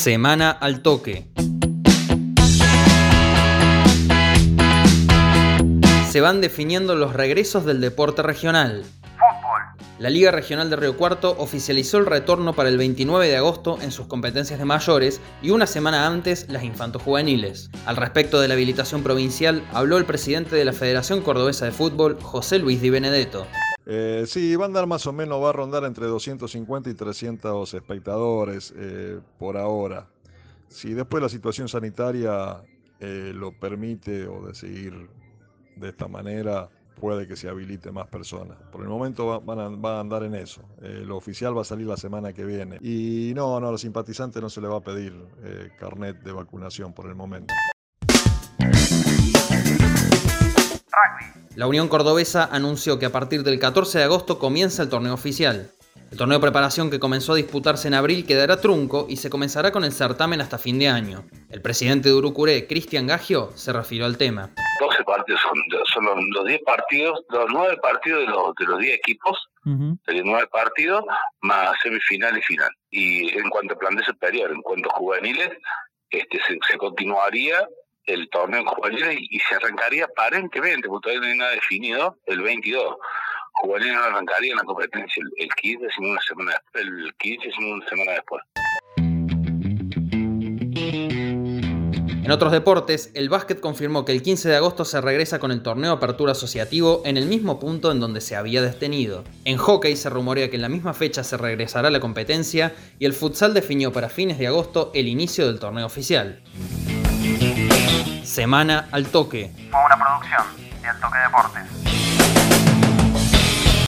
Semana al toque. Se van definiendo los regresos del deporte regional. La Liga Regional de Río Cuarto oficializó el retorno para el 29 de agosto en sus competencias de mayores y una semana antes las infantojuveniles. Al respecto de la habilitación provincial, habló el presidente de la Federación Cordobesa de Fútbol, José Luis Di Benedetto. Eh, sí, va a andar más o menos, va a rondar entre 250 y 300 espectadores eh, por ahora. Si después la situación sanitaria eh, lo permite o de seguir de esta manera, puede que se habilite más personas. Por el momento van a, andar en eso. Lo oficial va a salir la semana que viene. Y no, no, a los simpatizantes no se le va a pedir carnet de vacunación por el momento. La Unión Cordobesa anunció que a partir del 14 de agosto comienza el torneo oficial. El torneo de preparación que comenzó a disputarse en abril quedará trunco y se comenzará con el certamen hasta fin de año. El presidente de Urucuré, Cristian Gagio, se refirió al tema. 12 partidos, son, los 10 partidos, los 9 partidos de los, de los 10 equipos, uh 9 partidos, más semifinal y final. Y en cuanto a plan de superior, en cuanto a juveniles, este, se, continuaría el torneo en juveniles y, se arrancaría aparentemente, porque todavía no hay nada definido, el 22 juveniles no arrancaría en la competencia el, 15, sino una semana, el 15, sino una semana después. En otros deportes, el básquet confirmó que el 15 de agosto se regresa con el torneo Apertura Asociativo en el mismo punto en donde se había detenido. En hockey se rumorea que en la misma fecha se regresará la competencia y el futsal definió para fines de agosto el inicio del torneo oficial. Semana al Toque. Fue una producción de Al Toque Deportes.